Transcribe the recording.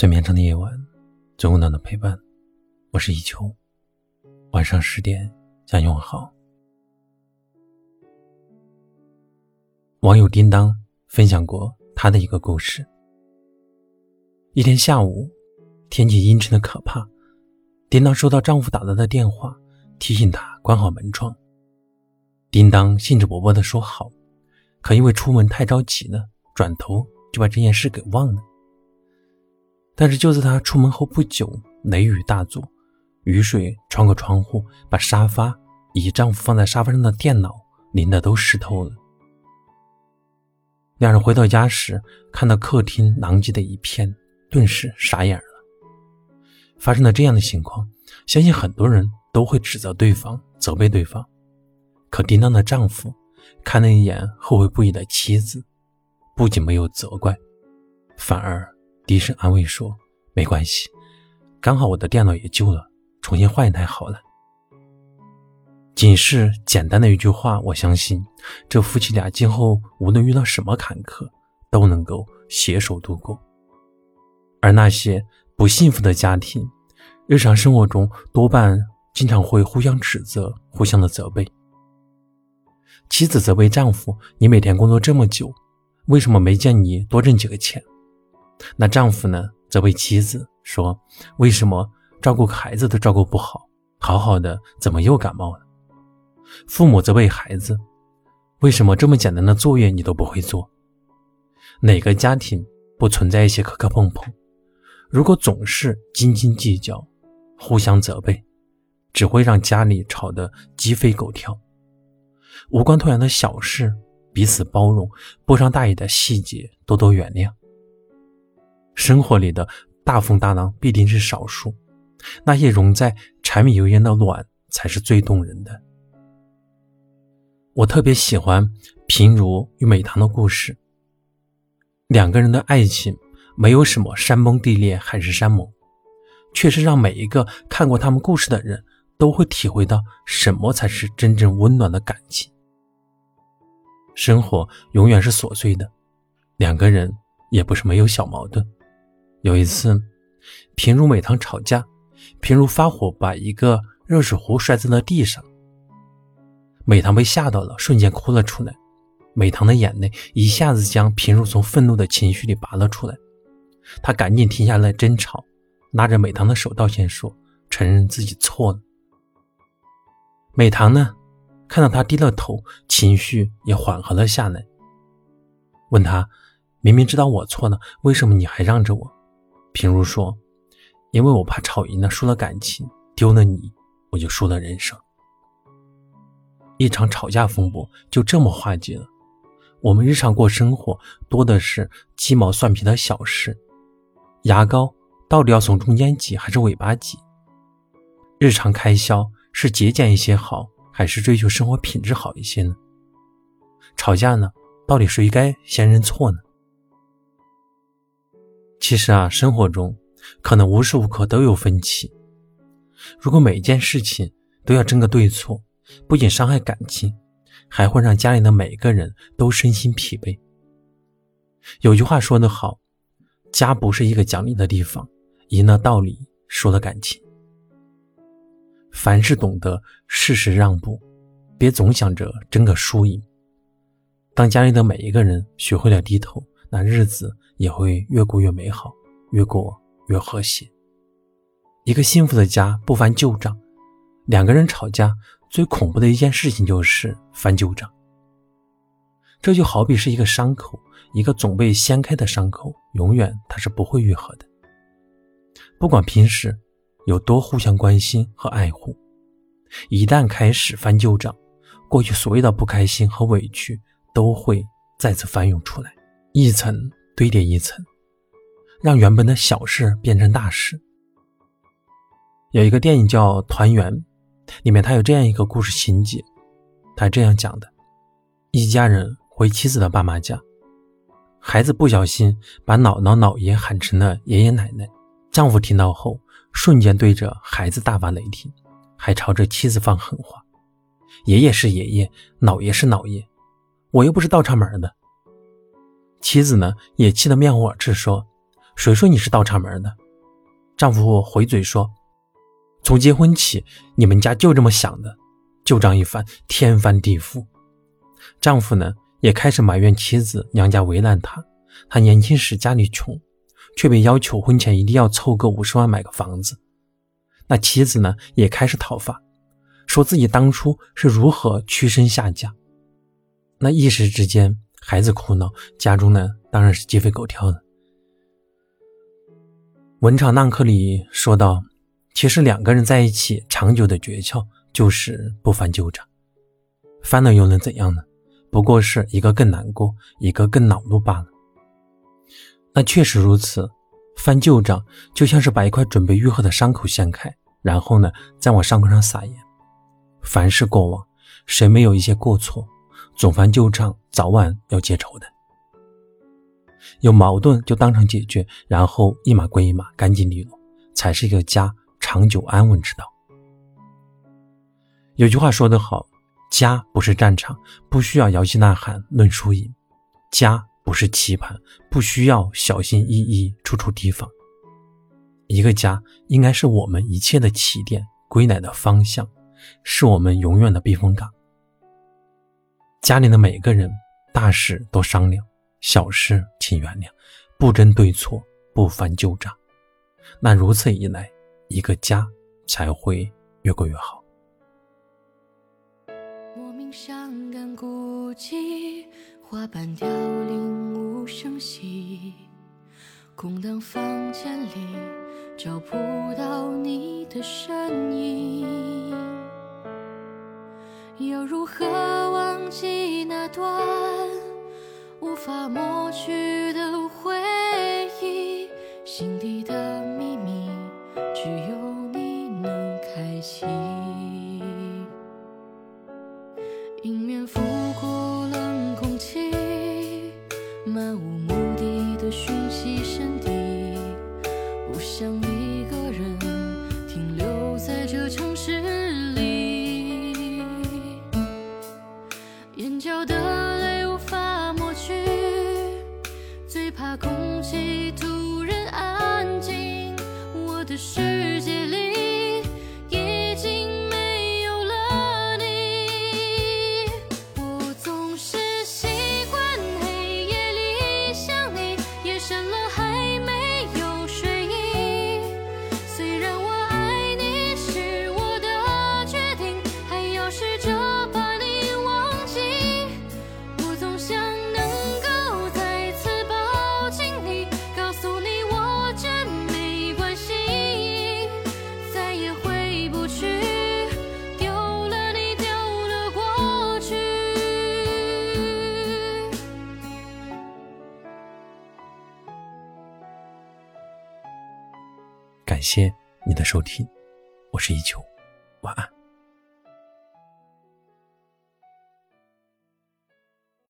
最绵长的夜晚，最温暖的陪伴。我是一秋，晚上十点向你问好。网友叮当分享过他的一个故事。一天下午，天气阴沉的可怕，叮当收到丈夫打来的电话，提醒他关好门窗。叮当兴致勃勃地说好，可因为出门太着急了，转头就把这件事给忘了。但是就在他出门后不久，雷雨大作，雨水穿过窗户，把沙发以及丈夫放在沙发上的电脑淋得都湿透了。两人回到家时，看到客厅狼藉的一片，顿时傻眼了。发生了这样的情况，相信很多人都会指责对方、责备对方。可叮当的丈夫看了一眼后悔不已的妻子，不仅没有责怪，反而。低声安慰说：“没关系，刚好我的电脑也旧了，重新换一台好了。”仅是简单的一句话，我相信这夫妻俩今后无论遇到什么坎坷，都能够携手度过。而那些不幸福的家庭，日常生活中多半经常会互相指责、互相的责备。妻子责备丈夫：“你每天工作这么久，为什么没见你多挣几个钱？”那丈夫呢，则为妻子说：“为什么照顾孩子都照顾不好？好好的怎么又感冒了？”父母责备孩子：“为什么这么简单的作业你都不会做？”哪个家庭不存在一些磕磕碰碰？如果总是斤斤计较、互相责备，只会让家里吵得鸡飞狗跳。无关痛痒的小事，彼此包容；不伤大雅的细节，多多原谅。生活里的大风大浪必定是少数，那些融在柴米油盐的暖才是最动人的。我特别喜欢平如与美棠的故事。两个人的爱情没有什么山崩地裂、海誓山盟，却是让每一个看过他们故事的人都会体会到什么才是真正温暖的感情。生活永远是琐碎的，两个人也不是没有小矛盾。有一次，平如美棠吵架，平如发火把一个热水壶摔在了地上。美棠被吓到了，瞬间哭了出来。美棠的眼泪一下子将平如从愤怒的情绪里拔了出来。她赶紧停下来争吵，拉着美棠的手道歉说：“承认自己错了。”美棠呢，看到他低了头，情绪也缓和了下来，问他：“明明知道我错了，为什么你还让着我？”平如说：“因为我怕吵赢了，输了感情，丢了你，我就输了人生。”一场吵架风波就这么化解了。我们日常过生活，多的是鸡毛蒜皮的小事。牙膏到底要从中间挤还是尾巴挤？日常开销是节俭一些好，还是追求生活品质好一些呢？吵架呢，到底谁该先认错呢？其实啊，生活中可能无时无刻都有分歧。如果每一件事情都要争个对错，不仅伤害感情，还会让家里的每个人都身心疲惫。有句话说得好：“家不是一个讲理的地方，赢了道理，输了感情。”凡事懂得适时让步，别总想着争个输赢。当家里的每一个人学会了低头。那日子也会越过越美好，越过越和谐。一个幸福的家不翻旧账，两个人吵架最恐怖的一件事情就是翻旧账。这就好比是一个伤口，一个总被掀开的伤口，永远它是不会愈合的。不管平时有多互相关心和爱护，一旦开始翻旧账，过去所有的不开心和委屈都会再次翻涌出来。一层堆叠一层，让原本的小事变成大事。有一个电影叫《团圆》，里面他有这样一个故事情节，他这样讲的：一家人回妻子的爸妈家，孩子不小心把姥姥姥爷喊成了爷爷奶奶，丈夫听到后瞬间对着孩子大发雷霆，还朝着妻子放狠话：“爷爷是爷爷，姥爷是姥爷，我又不是倒插门的。”妻子呢，也气得面红耳赤，说：“谁说你是倒插门的？”丈夫回嘴说：“从结婚起，你们家就这么想的。”旧账一翻，天翻地覆。丈夫呢，也开始埋怨妻子娘家为难他。他年轻时家里穷，却被要求婚前一定要凑够五十万买个房子。那妻子呢，也开始讨伐，说自己当初是如何屈身下嫁。那一时之间，孩子哭闹，家中呢当然是鸡飞狗跳的。文场浪客里说道：“其实两个人在一起，长久的诀窍就是不翻旧账。翻了又能怎样呢？不过是一个更难过，一个更恼怒罢了。那确实如此，翻旧账就像是把一块准备愈合的伤口掀开，然后呢再往伤口上撒盐。凡是过往，谁没有一些过错？总翻旧账，早晚要结仇的。”有矛盾就当场解决，然后一码归一码，干净利落，才是一个家长久安稳之道。有句话说得好，家不是战场，不需要摇旗呐喊论输赢；家不是棋盘，不需要小心翼翼处处提防。一个家应该是我们一切的起点，归来的方向，是我们永远的避风港。家里的每个人，大事多商量。小事请原谅，不争对错，不翻旧账。那如此一来，一个家才会越过越好。莫名伤感孤寂，花瓣凋零无声息。空荡房间里找不到你的身影，又如何记那段？无法抹去的回忆，心底的秘密，只有你能开启。迎面眼角的泪无法抹去，最。怕空气突然安静，我的世界里。感谢你的收听，我是一秋，晚安。